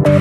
Selamat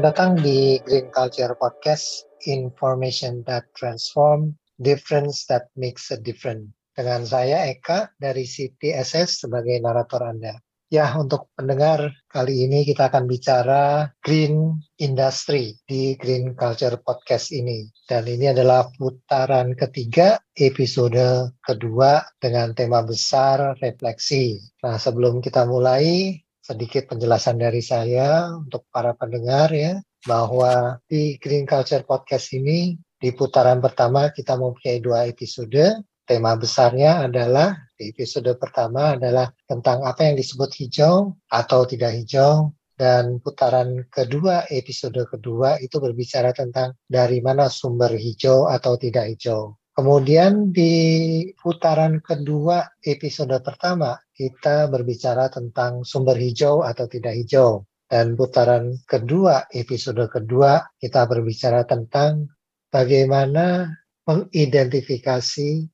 datang di Green Culture Podcast, Information that Transform, Difference that Makes a Difference. Dengan saya Eka dari CTSS sebagai narator Anda. Ya, untuk pendengar, kali ini kita akan bicara green industry di Green Culture Podcast ini. Dan ini adalah putaran ketiga, episode kedua dengan tema besar refleksi. Nah, sebelum kita mulai, sedikit penjelasan dari saya untuk para pendengar ya bahwa di Green Culture Podcast ini di putaran pertama kita mempunyai dua episode. Tema besarnya adalah di episode pertama adalah tentang apa yang disebut hijau atau tidak hijau dan putaran kedua episode kedua itu berbicara tentang dari mana sumber hijau atau tidak hijau. Kemudian di putaran kedua episode pertama kita berbicara tentang sumber hijau atau tidak hijau. Dan putaran kedua episode kedua kita berbicara tentang bagaimana mengidentifikasi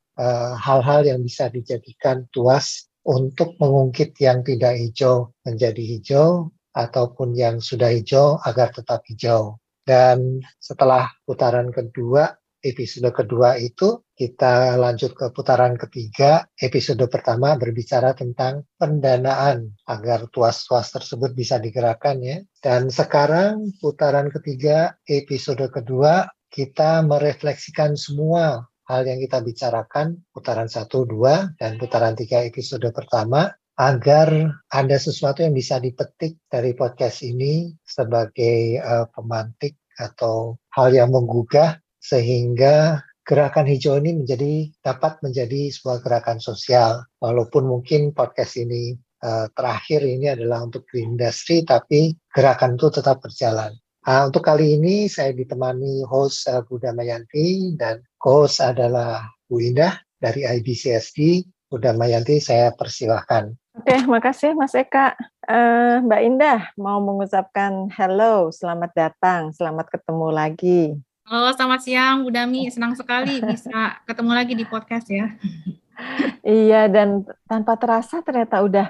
hal-hal uh, yang bisa dijadikan tuas untuk mengungkit yang tidak hijau menjadi hijau ataupun yang sudah hijau agar tetap hijau. Dan setelah putaran kedua episode kedua itu kita lanjut ke putaran ketiga. Episode pertama berbicara tentang pendanaan agar tuas-tuas tersebut bisa digerakkan ya. Dan sekarang putaran ketiga episode kedua kita merefleksikan semua hal yang kita bicarakan putaran satu dua dan putaran tiga episode pertama agar ada sesuatu yang bisa dipetik dari podcast ini sebagai uh, pemantik atau hal yang menggugah sehingga gerakan hijau ini menjadi dapat menjadi sebuah gerakan sosial walaupun mungkin podcast ini uh, terakhir ini adalah untuk green industry tapi gerakan itu tetap berjalan. Uh, untuk kali ini saya ditemani host uh, Buda Mayanti dan host adalah Bu Indah dari IBCSD. Buda Mayanti saya persilahkan. Oke, makasih Mas Eka. Uh, Mbak Indah mau mengucapkan hello, selamat datang, selamat ketemu lagi. Halo, selamat siang Bu Dami. Senang sekali bisa ketemu lagi di podcast ya. iya, dan tanpa terasa ternyata udah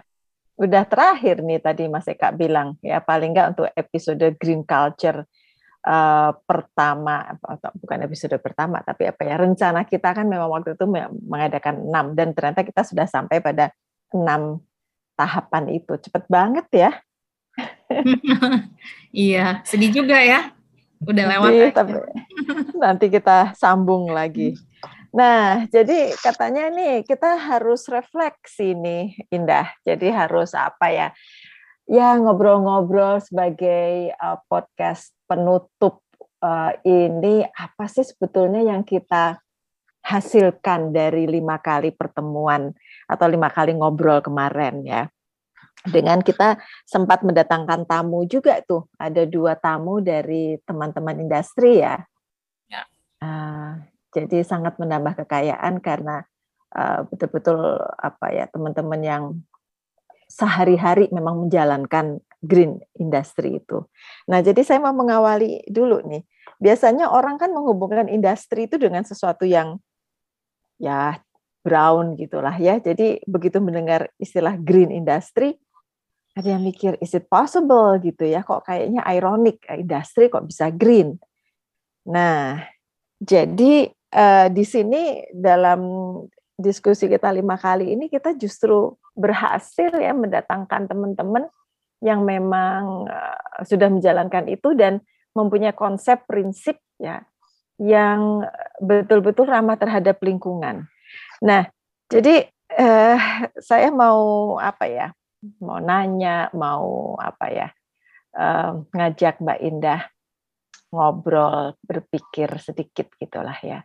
udah terakhir nih tadi Mas Eka bilang ya paling nggak untuk episode Green Culture uh, pertama atau bukan episode pertama tapi apa ya rencana kita kan memang waktu itu mengadakan enam dan ternyata kita sudah sampai pada enam tahapan itu. Cepet banget ya. iya, sedih juga ya. Udah lewat tapi nanti kita sambung lagi nah jadi katanya nih kita harus refleksi nih Indah jadi harus apa ya ya ngobrol-ngobrol sebagai uh, podcast penutup uh, ini apa sih sebetulnya yang kita hasilkan dari lima kali pertemuan atau lima kali ngobrol kemarin ya dengan kita sempat mendatangkan tamu juga tuh ada dua tamu dari teman-teman industri ya. ya. Uh, jadi sangat menambah kekayaan karena uh, betul-betul apa ya teman-teman yang sehari-hari memang menjalankan green industry itu. Nah jadi saya mau mengawali dulu nih. Biasanya orang kan menghubungkan industri itu dengan sesuatu yang ya brown gitulah ya. Jadi begitu mendengar istilah green industry, ada yang mikir is it possible gitu ya kok kayaknya ironik industri kok bisa green nah jadi uh, di sini dalam diskusi kita lima kali ini kita justru berhasil ya mendatangkan teman-teman yang memang uh, sudah menjalankan itu dan mempunyai konsep prinsip ya yang betul-betul ramah terhadap lingkungan. Nah, jadi uh, saya mau apa ya? mau nanya, mau apa ya, uh, ngajak Mbak Indah ngobrol, berpikir sedikit gitulah ya.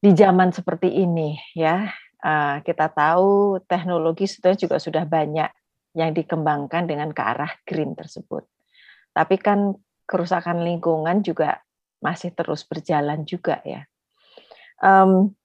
Di zaman seperti ini ya, uh, kita tahu teknologi sebetulnya juga sudah banyak yang dikembangkan dengan ke arah green tersebut. Tapi kan kerusakan lingkungan juga masih terus berjalan juga ya. Um,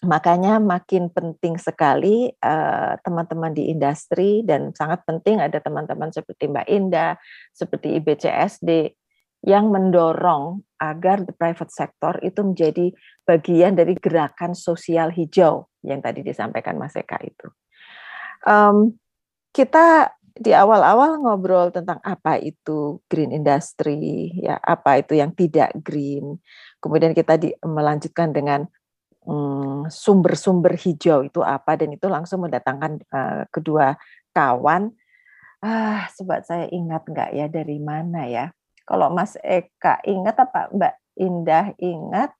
makanya makin penting sekali eh, teman-teman uh, di industri dan sangat penting ada teman-teman seperti Mbak Indah, seperti IBCSD yang mendorong agar the private sector itu menjadi bagian dari gerakan sosial hijau yang tadi disampaikan Mas Eka itu. Um, kita di awal-awal ngobrol tentang apa itu green industry, ya apa itu yang tidak green. Kemudian kita di, melanjutkan dengan Hmm, sumber-sumber hijau itu apa dan itu langsung mendatangkan uh, kedua kawan. Ah, sobat saya ingat nggak ya dari mana ya? Kalau Mas Eka ingat apa Mbak Indah ingat?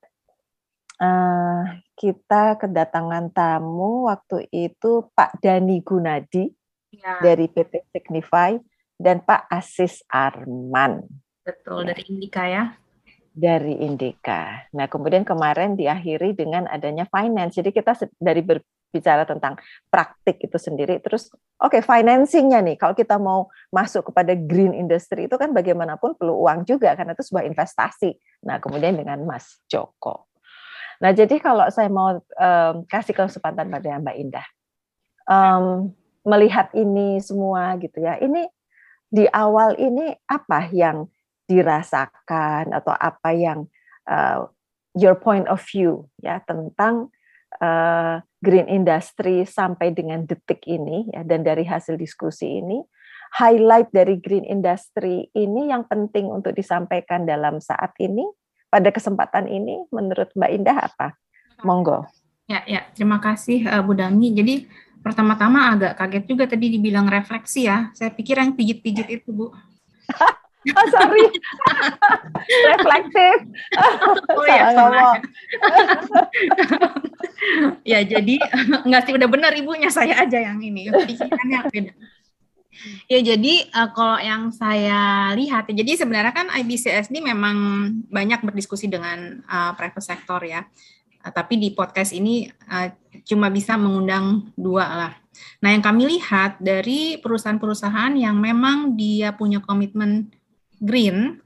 Uh, kita kedatangan tamu waktu itu Pak Dani Gunadi ya. dari PT Signify dan Pak Asis Arman. Betul ya. dari Indika ya dari Indika. Nah, kemudian kemarin diakhiri dengan adanya finance. Jadi kita dari berbicara tentang praktik itu sendiri, terus oke okay, financingnya nih. Kalau kita mau masuk kepada green industry itu kan bagaimanapun perlu uang juga karena itu sebuah investasi. Nah, kemudian dengan Mas Joko. Nah, jadi kalau saya mau um, kasih kesempatan pada Mbak Indah, um, melihat ini semua gitu ya, ini di awal ini apa yang dirasakan atau apa yang uh, your point of view ya tentang uh, green industry sampai dengan detik ini ya dan dari hasil diskusi ini highlight dari green industry ini yang penting untuk disampaikan dalam saat ini pada kesempatan ini menurut Mbak Indah apa? Monggo. Ya, ya, terima kasih uh, Bu Dami. Jadi pertama-tama agak kaget juga tadi dibilang refleksi ya. Saya pikir yang pijit-pijit itu, Bu. Oh, sorry. Reflektif. Oh ya, ngomong. ya, jadi enggak sih udah benar ibunya saya aja yang ini. Pikirannya beda. Ya, jadi uh, kalau yang saya lihat, jadi sebenarnya kan IBCSD memang banyak berdiskusi dengan uh, private sector ya. Uh, tapi di podcast ini uh, cuma bisa mengundang dua lah. Nah, yang kami lihat dari perusahaan-perusahaan yang memang dia punya komitmen green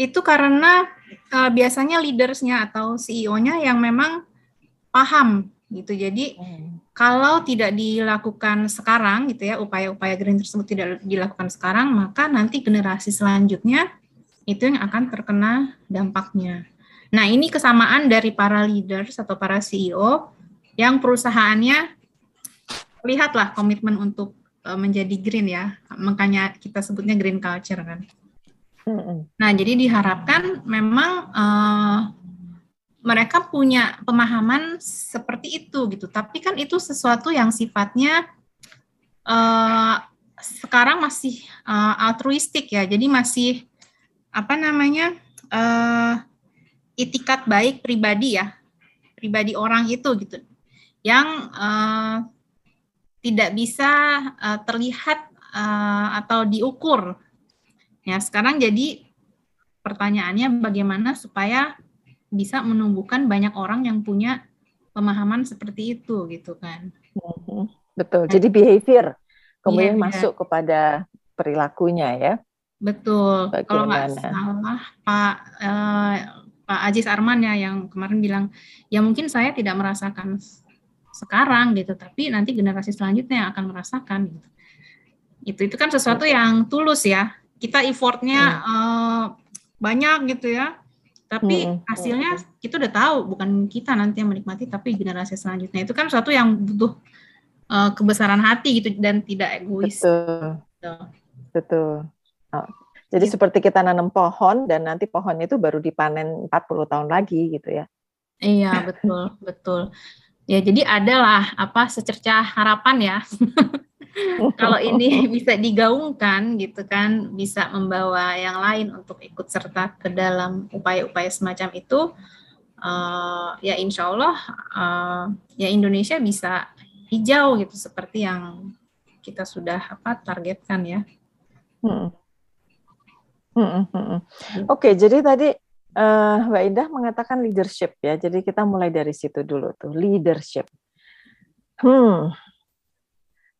itu karena uh, biasanya leadersnya atau CEO-nya yang memang paham gitu. Jadi hmm. kalau tidak dilakukan sekarang gitu ya upaya-upaya green tersebut tidak dilakukan sekarang maka nanti generasi selanjutnya itu yang akan terkena dampaknya. Nah, ini kesamaan dari para leaders atau para CEO yang perusahaannya lihatlah komitmen untuk uh, menjadi green ya. Makanya kita sebutnya green culture kan. Nah, jadi diharapkan memang uh, mereka punya pemahaman seperti itu gitu. Tapi kan itu sesuatu yang sifatnya uh, sekarang masih uh, altruistik ya. Jadi masih apa namanya uh, itikat baik pribadi ya, pribadi orang itu gitu, yang uh, tidak bisa uh, terlihat uh, atau diukur Ya, sekarang jadi pertanyaannya bagaimana supaya bisa menumbuhkan banyak orang yang punya pemahaman seperti itu gitu kan. Mhm, betul. Nah, jadi behavior kemudian iya, masuk kepada perilakunya ya. Betul. Bagaimana? Kalau nggak salah Pak eh, Pak Aziz Arman ya yang kemarin bilang ya mungkin saya tidak merasakan sekarang gitu, tapi nanti generasi selanjutnya yang akan merasakan gitu. Itu itu kan sesuatu yang tulus ya kita effortnya hmm. uh, banyak gitu ya tapi hmm. hasilnya kita udah tahu bukan kita nanti yang menikmati tapi generasi selanjutnya itu kan suatu yang butuh uh, kebesaran hati gitu dan tidak egois betul gitu. betul oh. jadi gitu. seperti kita nanam pohon dan nanti pohonnya itu baru dipanen 40 tahun lagi gitu ya iya betul betul ya jadi adalah apa secercah harapan ya kalau ini bisa digaungkan gitu kan bisa membawa yang lain untuk ikut serta ke dalam upaya-upaya semacam itu uh, ya insya Allah uh, ya Indonesia bisa hijau gitu seperti yang kita sudah apa targetkan ya. Hmm. Hmm, hmm, hmm. Oke, okay, jadi tadi uh, Mbak Indah mengatakan leadership ya. Jadi kita mulai dari situ dulu tuh leadership. Hmm,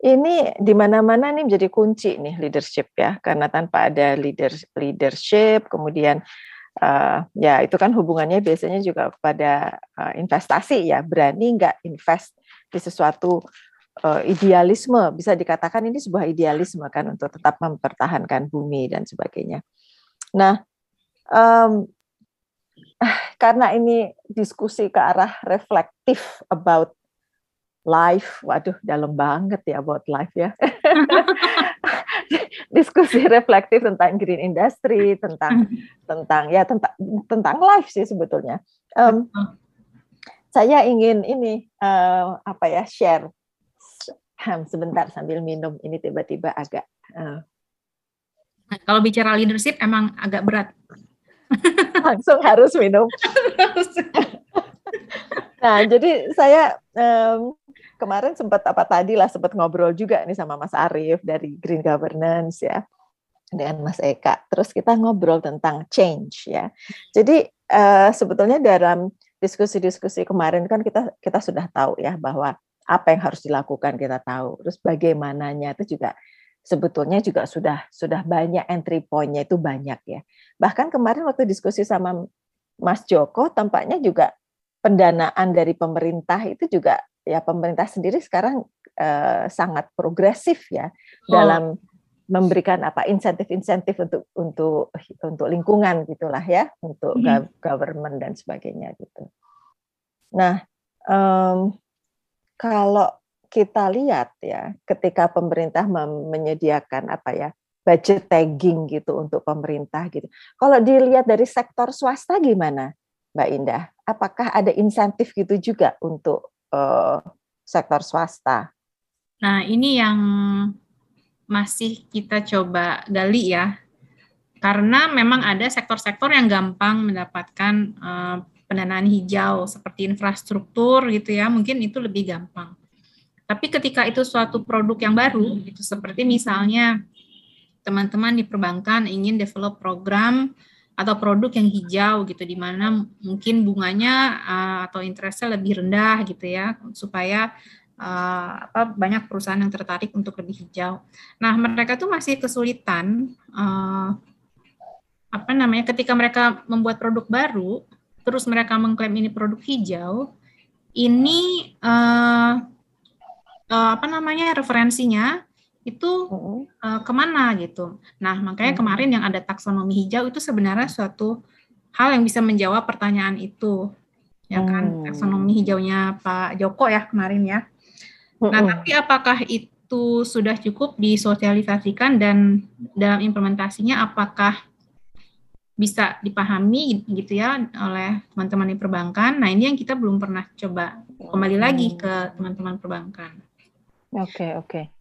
ini di mana-mana nih menjadi kunci nih leadership ya. Karena tanpa ada leader leadership kemudian uh, ya itu kan hubungannya biasanya juga pada uh, investasi ya. Berani nggak invest di sesuatu uh, idealisme? Bisa dikatakan ini sebuah idealisme kan untuk tetap mempertahankan bumi dan sebagainya. Nah um, karena ini diskusi ke arah reflektif about life, waduh dalam banget ya about life ya. diskusi reflektif tentang green industry, tentang tentang ya tentang tentang life sih sebetulnya. Um, saya ingin ini uh, apa ya share sebentar sambil minum ini tiba-tiba agak. Uh, Kalau bicara leadership emang agak berat. Langsung harus minum. nah jadi saya um, kemarin sempat apa tadi lah sempat ngobrol juga nih sama Mas Arief dari Green Governance ya dengan Mas Eka. Terus kita ngobrol tentang change ya. Jadi uh, sebetulnya dalam diskusi-diskusi kemarin kan kita kita sudah tahu ya bahwa apa yang harus dilakukan kita tahu. Terus bagaimananya itu juga sebetulnya juga sudah sudah banyak entry point-nya itu banyak ya. Bahkan kemarin waktu diskusi sama Mas Joko tampaknya juga pendanaan dari pemerintah itu juga ya pemerintah sendiri sekarang uh, sangat progresif ya oh. dalam memberikan apa insentif-insentif untuk untuk untuk lingkungan gitulah ya untuk hmm. government dan sebagainya gitu. Nah um, kalau kita lihat ya ketika pemerintah menyediakan apa ya budget tagging gitu untuk pemerintah gitu. Kalau dilihat dari sektor swasta gimana, Mbak Indah? Apakah ada insentif gitu juga untuk uh, sektor swasta. Nah, ini yang masih kita coba gali ya. Karena memang ada sektor-sektor yang gampang mendapatkan uh, pendanaan hijau seperti infrastruktur gitu ya, mungkin itu lebih gampang. Tapi ketika itu suatu produk yang baru, itu seperti misalnya teman-teman di perbankan ingin develop program atau produk yang hijau gitu di mana mungkin bunganya uh, atau interestnya lebih rendah gitu ya supaya uh, apa banyak perusahaan yang tertarik untuk lebih hijau. Nah mereka tuh masih kesulitan uh, apa namanya ketika mereka membuat produk baru terus mereka mengklaim ini produk hijau ini uh, uh, apa namanya referensinya itu uh, ke mana gitu. Nah makanya kemarin yang ada taksonomi hijau itu sebenarnya suatu hal yang bisa menjawab pertanyaan itu, ya kan taksonomi hijaunya Pak Joko ya kemarin ya. Nah tapi apakah itu sudah cukup disosialisasikan dan dalam implementasinya apakah bisa dipahami gitu ya oleh teman-teman di perbankan. Nah ini yang kita belum pernah coba kembali lagi ke teman-teman perbankan. Oke okay, oke. Okay.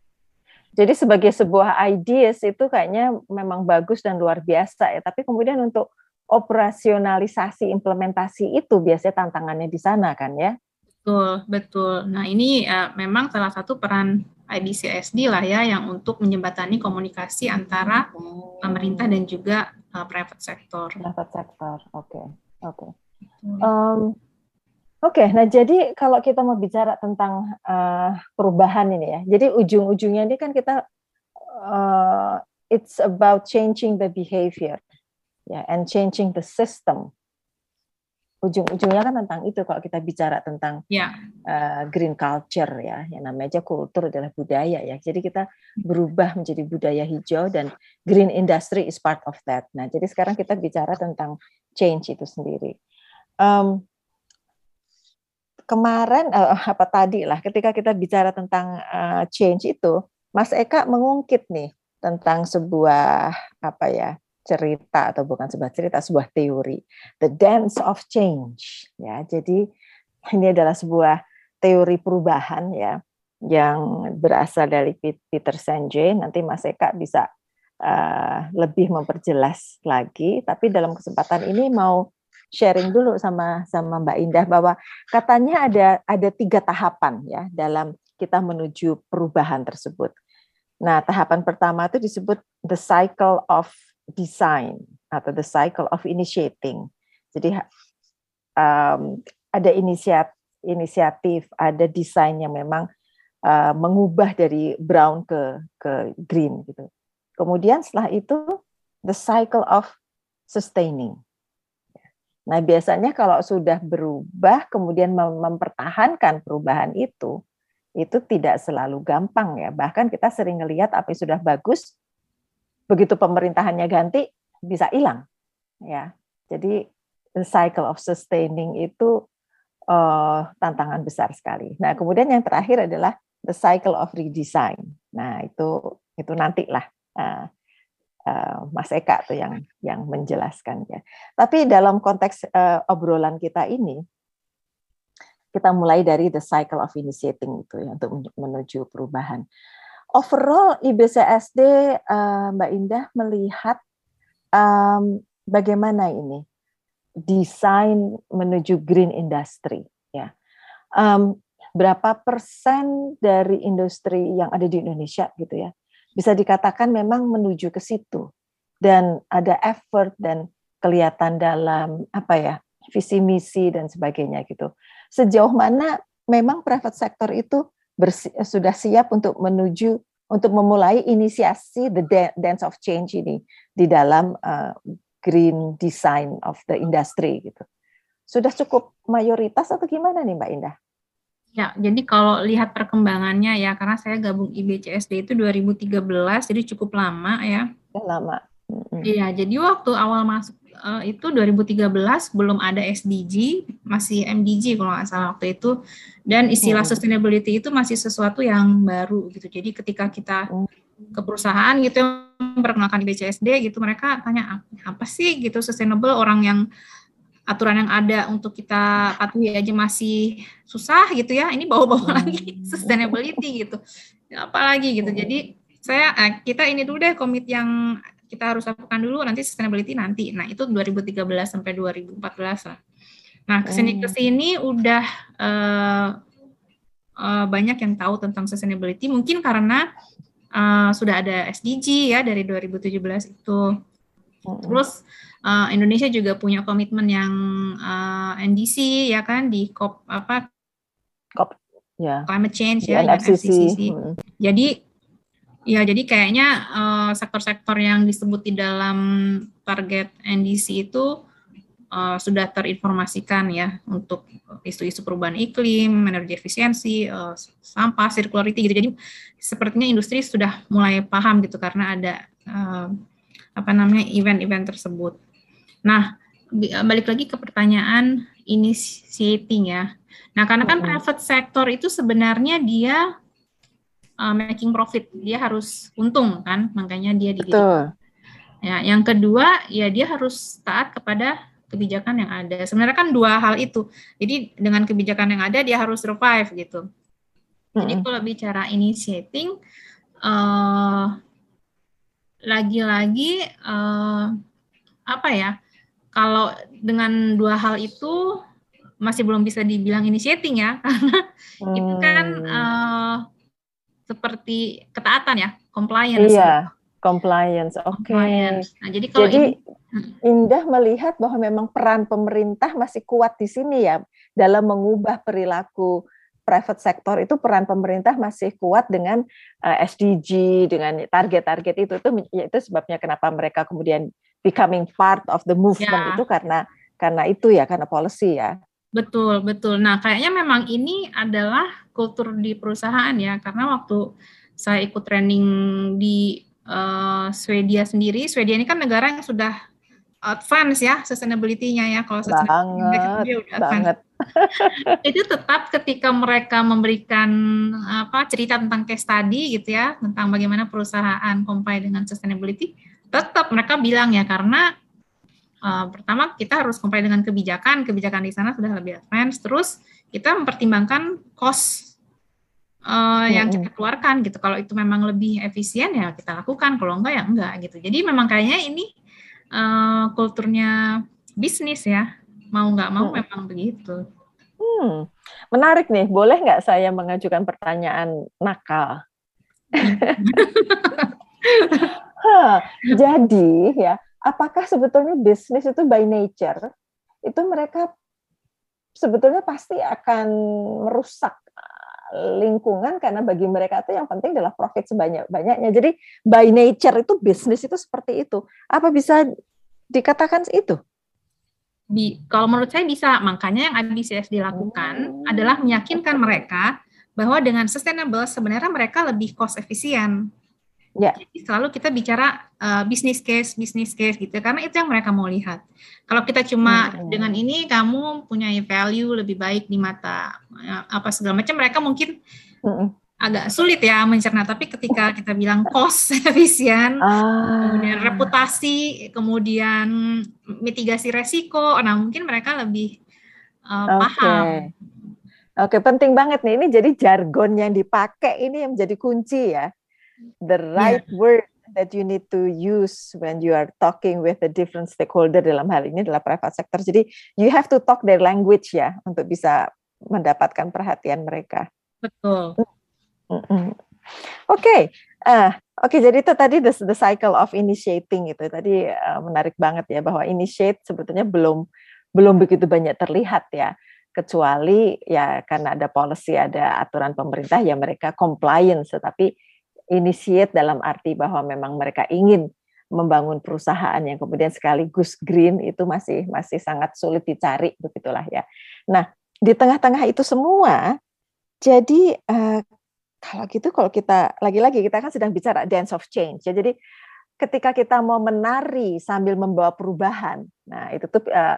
Jadi sebagai sebuah ideas itu kayaknya memang bagus dan luar biasa ya. Tapi kemudian untuk operasionalisasi implementasi itu biasanya tantangannya di sana kan ya. Betul, betul. Nah ini uh, memang salah satu peran IBCSD lah ya yang untuk menjembatani komunikasi antara pemerintah dan juga uh, private sector. Private sector, oke, okay. oke. Okay. Um, Oke, okay, nah jadi kalau kita mau bicara tentang uh, perubahan ini ya, jadi ujung-ujungnya ini kan kita uh, it's about changing the behavior, ya, yeah, and changing the system. Ujung-ujungnya kan tentang itu kalau kita bicara tentang yeah. Ya. uh, green culture ya, yang namanya aja kultur adalah budaya ya. Jadi kita berubah menjadi budaya hijau dan green industry is part of that. Nah, jadi sekarang kita bicara tentang change itu sendiri. Um, kemarin uh, apa tadi lah ketika kita bicara tentang uh, change itu Mas Eka mengungkit nih tentang sebuah apa ya cerita atau bukan sebuah cerita sebuah teori the dance of change ya. Jadi ini adalah sebuah teori perubahan ya yang berasal dari Peter Senge nanti Mas Eka bisa uh, lebih memperjelas lagi. Tapi dalam kesempatan ini mau sharing dulu sama sama Mbak Indah bahwa katanya ada ada tiga tahapan ya dalam kita menuju perubahan tersebut. Nah, tahapan pertama itu disebut the cycle of design atau the cycle of initiating. Jadi um, ada inisiatif, inisiatif, ada desain yang memang uh, mengubah dari brown ke ke green gitu. Kemudian setelah itu the cycle of sustaining Nah, biasanya kalau sudah berubah kemudian mempertahankan perubahan itu, itu tidak selalu gampang ya. Bahkan kita sering melihat apa yang sudah bagus, begitu pemerintahannya ganti bisa hilang ya. Jadi the cycle of sustaining itu uh, tantangan besar sekali. Nah, kemudian yang terakhir adalah the cycle of redesign. Nah, itu itu nantilah uh, uh, Mas Eka tuh yang yang menjelaskan ya. Tapi dalam konteks uh, obrolan kita ini kita mulai dari the cycle of initiating itu ya untuk menuju perubahan. Overall IBCSD uh, Mbak Indah melihat um, bagaimana ini desain menuju green industry ya. Um, berapa persen dari industri yang ada di Indonesia gitu ya bisa dikatakan memang menuju ke situ. Dan ada effort dan kelihatan dalam apa ya visi misi dan sebagainya gitu. Sejauh mana memang private sector itu bersih, sudah siap untuk menuju untuk memulai inisiasi the dance of change ini di dalam uh, green design of the industry gitu. Sudah cukup mayoritas atau gimana nih Mbak Indah? Ya, jadi kalau lihat perkembangannya ya, karena saya gabung IBCSD itu 2013, jadi cukup lama ya. Sudah lama. Iya, jadi waktu awal masuk uh, itu 2013 belum ada SDG, masih MDG kalau nggak salah waktu itu, dan istilah hmm. sustainability itu masih sesuatu yang baru gitu. Jadi ketika kita mm. ke perusahaan gitu memperkenalkan IBCSD gitu, mereka tanya apa sih gitu sustainable orang yang aturan yang ada untuk kita patuhi aja masih susah gitu ya ini bawa-bawa hmm. lagi sustainability gitu apalagi gitu jadi saya eh, kita ini dulu deh komit yang kita harus lakukan dulu nanti sustainability nanti nah itu 2013 sampai 2014 lah nah ke sini hmm. ke sini udah uh, uh, banyak yang tahu tentang sustainability mungkin karena uh, sudah ada SDG ya dari 2017 itu. Terus uh, Indonesia juga punya komitmen yang uh, eh, NDC ya kan di COP apa COP ya climate change ya FCCC. Hmm. Jadi ya jadi kayaknya uh, sektor-sektor yang disebut di dalam target NDC itu uh, sudah terinformasikan ya untuk isu-isu perubahan iklim, energi efisiensi, uh, sampah, circularity gitu. Jadi sepertinya industri sudah mulai paham gitu karena ada uh, apa namanya event-event tersebut. Nah, balik lagi ke pertanyaan initiating ya. Nah, karena kan private sector itu sebenarnya dia uh, making profit, dia harus untung kan, makanya dia di Betul. Ya, yang kedua ya dia harus taat kepada kebijakan yang ada. Sebenarnya kan dua hal itu. Jadi dengan kebijakan yang ada dia harus survive gitu. Jadi kalau bicara initiating, uh, lagi-lagi uh, apa ya? kalau dengan dua hal itu masih belum bisa dibilang initiating ya karena hmm. itu kan uh, seperti ketaatan ya compliance iya compliance oke okay. nah jadi kalau jadi ini, Indah melihat bahwa memang peran pemerintah masih kuat di sini ya dalam mengubah perilaku private sector itu peran pemerintah masih kuat dengan uh, eh, SDG dengan target-target itu itu itu sebabnya kenapa mereka kemudian becoming part of the movement ya. itu karena karena itu ya karena policy ya. Betul, betul. Nah, kayaknya memang ini adalah kultur di perusahaan ya, karena waktu saya ikut training di uh, Swedia sendiri, Swedia ini kan negara yang sudah advance ya sustainability-nya ya kalau sustainability udah banget. itu tetap ketika mereka memberikan apa cerita tentang case study gitu ya tentang bagaimana perusahaan comply dengan sustainability tetap mereka bilang ya karena uh, pertama kita harus comply dengan kebijakan, kebijakan di sana sudah lebih advance, terus kita mempertimbangkan cost uh, yang kita keluarkan gitu. Kalau itu memang lebih efisien ya kita lakukan, kalau enggak ya enggak gitu. Jadi memang kayaknya ini uh, kulturnya bisnis ya, mau nggak mau hmm. memang begitu. Hmm, menarik nih. Boleh nggak saya mengajukan pertanyaan nakal? jadi ya, apakah sebetulnya bisnis itu by nature itu mereka sebetulnya pasti akan merusak uh, lingkungan karena bagi mereka itu yang penting adalah profit sebanyak-banyaknya. Jadi by nature itu bisnis itu seperti itu. Apa bisa dikatakan itu? Bi, kalau menurut saya bisa. Makanya yang IBCS dilakukan hmm. adalah meyakinkan mereka bahwa dengan sustainable sebenarnya mereka lebih cost efisien. Ya. Jadi selalu kita bicara uh, business case, business case gitu, karena itu yang mereka mau lihat. Kalau kita cuma hmm. dengan ini kamu punya value lebih baik di mata uh, apa segala macam, mereka mungkin hmm agak sulit ya mencerna tapi ketika kita bilang cost efisien ah. kemudian reputasi kemudian mitigasi resiko nah mungkin mereka lebih uh, okay. paham Oke, penting banget nih. Ini jadi jargon yang dipakai ini yang menjadi kunci ya. The right yeah. word that you need to use when you are talking with the different stakeholder dalam hal ini adalah private sector. Jadi you have to talk their language ya untuk bisa mendapatkan perhatian mereka. Betul. Oke, okay. uh, oke. Okay, jadi itu tadi the, the cycle of initiating itu tadi uh, menarik banget ya bahwa initiate sebetulnya belum belum begitu banyak terlihat ya kecuali ya karena ada policy ada aturan pemerintah ya mereka compliance tetapi initiate dalam arti bahwa memang mereka ingin membangun perusahaan yang kemudian sekaligus green itu masih masih sangat sulit dicari begitulah ya. Nah, di tengah-tengah itu semua jadi uh, kalau gitu kalau kita lagi-lagi kita kan sedang bicara dance of change ya. Jadi ketika kita mau menari sambil membawa perubahan. Nah, itu tuh uh,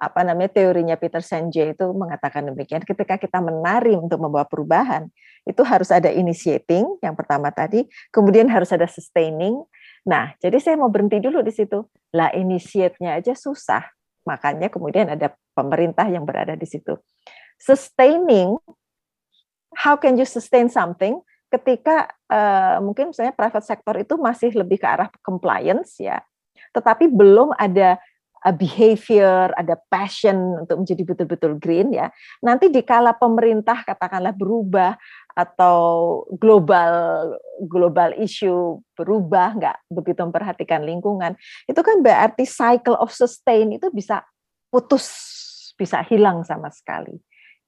apa namanya teorinya Peter Senge itu mengatakan demikian. Ketika kita menari untuk membawa perubahan, itu harus ada initiating yang pertama tadi, kemudian harus ada sustaining. Nah, jadi saya mau berhenti dulu di situ. Lah initiate-nya aja susah. Makanya kemudian ada pemerintah yang berada di situ. Sustaining how can you sustain something ketika uh, mungkin misalnya private sector itu masih lebih ke arah compliance ya, tetapi belum ada a behavior, ada passion untuk menjadi betul-betul green ya. Nanti dikala pemerintah katakanlah berubah atau global global issue berubah, nggak begitu memperhatikan lingkungan, itu kan berarti cycle of sustain itu bisa putus, bisa hilang sama sekali.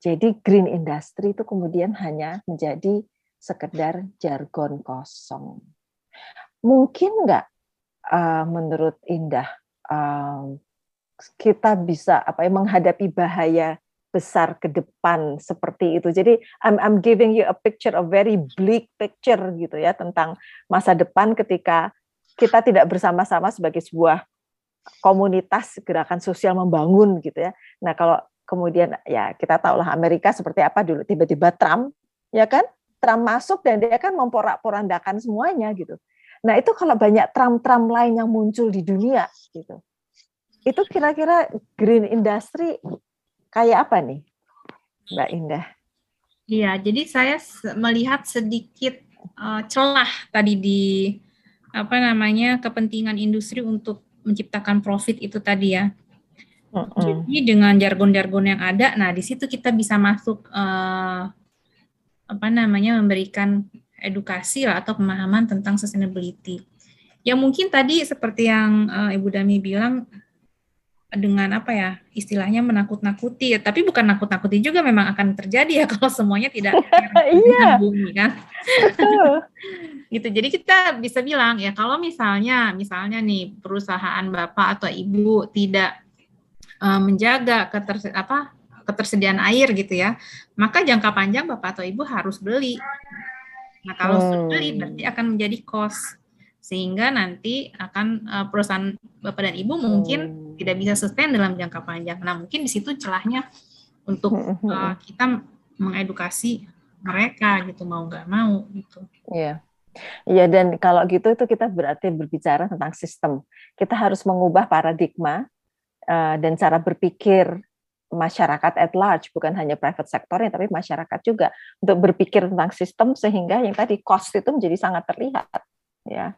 Jadi green industry itu kemudian hanya menjadi sekedar jargon kosong. Mungkin nggak uh, menurut Indah uh, kita bisa apa ya menghadapi bahaya besar ke depan seperti itu. Jadi I'm I'm giving you a picture a very bleak picture gitu ya tentang masa depan ketika kita tidak bersama-sama sebagai sebuah komunitas gerakan sosial membangun gitu ya. Nah, kalau kemudian ya kita tahulah Amerika seperti apa dulu tiba-tiba Trump ya kan Trump masuk dan dia kan memporak-porandakan semuanya gitu. Nah itu kalau banyak Trump-Trump lain yang muncul di dunia gitu, itu kira-kira green industry kayak apa nih, Mbak Indah? Iya, jadi saya melihat sedikit uh, celah tadi di apa namanya kepentingan industri untuk menciptakan profit itu tadi ya. Jadi dengan jargon-jargon yang ada, nah di situ kita bisa masuk uh, apa namanya memberikan edukasi lah atau pemahaman tentang sustainability. Yang mungkin tadi seperti yang uh, Ibu Dami bilang dengan apa ya istilahnya menakut-nakuti, ya, tapi bukan nakut-nakuti juga memang akan terjadi ya kalau semuanya tidak iya. bumi kan. gitu. Jadi kita bisa bilang ya kalau misalnya misalnya nih perusahaan bapak atau ibu tidak uh, menjaga keterse apa ketersediaan air gitu ya, maka jangka panjang bapak atau ibu harus beli. Nah kalau hmm. sudah beli berarti akan menjadi cost sehingga nanti akan uh, perusahaan bapak dan ibu mungkin hmm. tidak bisa sustain dalam jangka panjang. Nah mungkin di situ celahnya untuk uh, kita mengedukasi mereka gitu mau nggak mau gitu. Iya. Iya dan kalau gitu itu kita berarti berbicara tentang sistem. Kita harus mengubah paradigma Eh, dan cara berpikir masyarakat at large bukan hanya private sektornya tapi masyarakat juga untuk berpikir tentang sistem sehingga yang tadi cost itu menjadi sangat terlihat ya.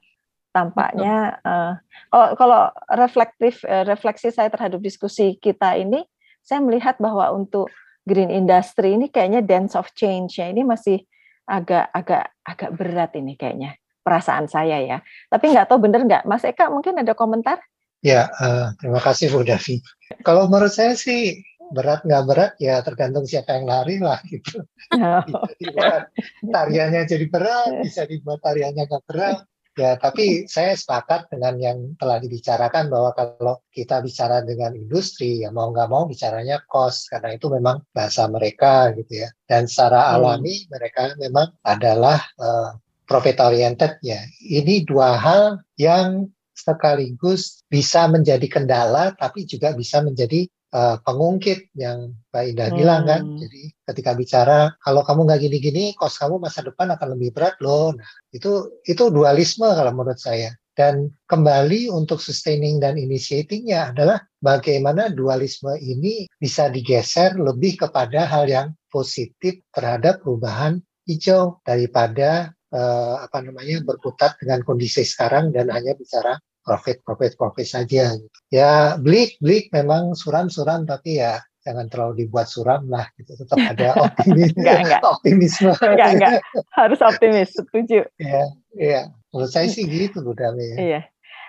Tampaknya uh, kalau kalau reflektif uh, refleksi saya terhadap diskusi kita ini saya melihat bahwa untuk green industry ini kayaknya dance of change ya ini masih agak agak agak berat ini kayaknya perasaan saya ya. Tapi nggak tahu bener nggak? Mas Eka mungkin ada komentar Ya, uh, terima kasih Bu Davi. Kalau menurut saya sih berat nggak berat ya tergantung siapa yang lari lah gitu. Oh. Bisa dibuat tariannya jadi berat, bisa dibuat tariannya nggak berat. Ya, tapi saya sepakat dengan yang telah dibicarakan bahwa kalau kita bicara dengan industri, ya mau nggak mau bicaranya cost, karena itu memang bahasa mereka gitu ya. Dan secara hmm. alami mereka memang adalah uh, profit oriented ya. Ini dua hal yang sekaligus bisa menjadi kendala, tapi juga bisa menjadi uh, pengungkit yang Mbak Indah hmm. bilang kan. Jadi ketika bicara kalau kamu nggak gini-gini, kos kamu masa depan akan lebih berat loh. Nah, itu itu dualisme kalau menurut saya. Dan kembali untuk sustaining dan initiatingnya adalah bagaimana dualisme ini bisa digeser lebih kepada hal yang positif terhadap perubahan hijau daripada uh, apa namanya berkutat dengan kondisi sekarang dan hanya bicara profit profit profit saja ya blik blik memang suram-suram tapi ya jangan terlalu dibuat suram lah gitu tetap ada optimis enggak, enggak. optimisme enggak, enggak. harus optimis setuju ya ya menurut saya sih gitu Bu Dami ya. iya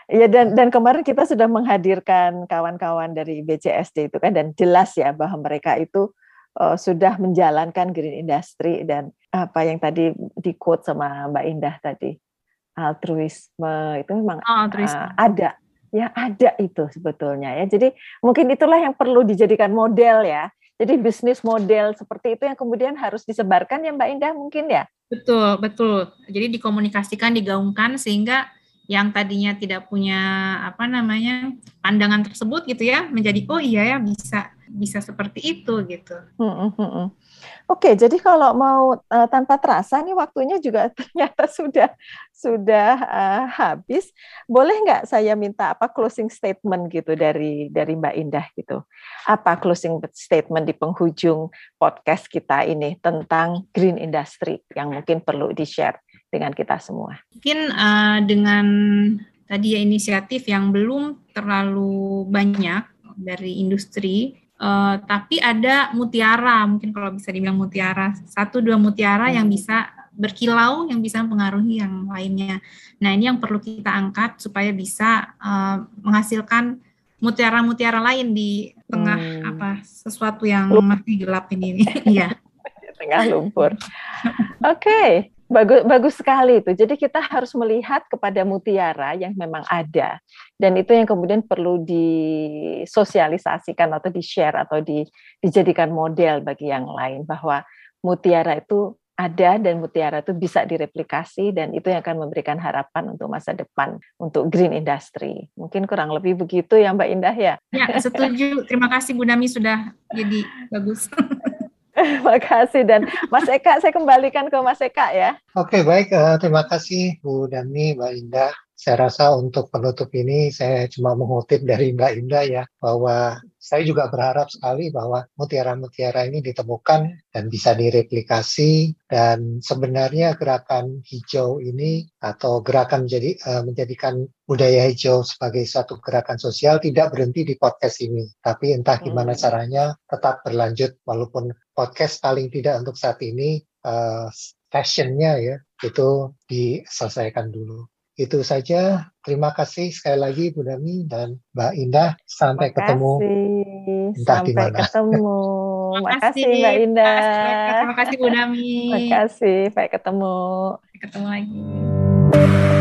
Iya dan dan kemarin kita sudah menghadirkan kawan-kawan dari BCSD itu kan dan jelas ya bahwa mereka itu uh, sudah menjalankan green industry dan apa yang tadi di quote sama Mbak Indah tadi altruisme itu memang oh, altruisme. Uh, ada. Ya ada itu sebetulnya ya. Jadi mungkin itulah yang perlu dijadikan model ya. Jadi bisnis model seperti itu yang kemudian harus disebarkan ya Mbak Indah mungkin ya? Betul betul. Jadi dikomunikasikan digaungkan sehingga yang tadinya tidak punya apa namanya pandangan tersebut gitu ya menjadi oh iya ya bisa bisa seperti itu gitu. Hmm, hmm, hmm. Oke, jadi kalau mau uh, tanpa terasa nih waktunya juga ternyata sudah sudah uh, habis. Boleh nggak saya minta apa closing statement gitu dari dari Mbak Indah gitu? Apa closing statement di penghujung podcast kita ini tentang green industry yang mungkin perlu di share dengan kita semua? Mungkin uh, dengan tadi ya inisiatif yang belum terlalu banyak dari industri Uh, tapi ada mutiara, mungkin kalau bisa dibilang mutiara, satu dua mutiara yang bisa berkilau, yang bisa mempengaruhi yang lainnya. Nah ini yang perlu kita angkat supaya bisa uh, menghasilkan mutiara-mutiara lain di tengah hmm. apa sesuatu yang masih gelap ini. Iya. tengah lumpur. Oke, okay. Bagus, bagus sekali itu. Jadi kita harus melihat kepada mutiara yang memang ada, dan itu yang kemudian perlu disosialisasikan atau di-share atau di, dijadikan model bagi yang lain bahwa mutiara itu ada dan mutiara itu bisa direplikasi dan itu yang akan memberikan harapan untuk masa depan untuk green industry. Mungkin kurang lebih begitu ya Mbak Indah ya. Ya, setuju. Terima kasih Bu Nami sudah jadi bagus. Terima kasih dan Mas Eka saya kembalikan ke Mas Eka ya. Oke baik uh, terima kasih Bu Dani Mbak Indah. Saya rasa untuk penutup ini saya cuma mengutip dari Mbak Indah ya bahwa saya juga berharap sekali bahwa mutiara-mutiara ini ditemukan dan bisa direplikasi dan sebenarnya gerakan hijau ini atau gerakan menjadi uh, menjadikan budaya hijau sebagai suatu gerakan sosial tidak berhenti di podcast ini tapi entah gimana hmm. caranya tetap berlanjut walaupun podcast paling tidak untuk saat ini uh, fashionnya ya itu diselesaikan dulu. Itu saja. Terima kasih sekali lagi Bu Dami dan Mbak Indah. Sampai Makasih. ketemu entah Sampai di mana. ketemu. Makasih Mbak Indah. Terima kasih Bu Dami. Makasih. Sampai ketemu. Sampai ketemu lagi.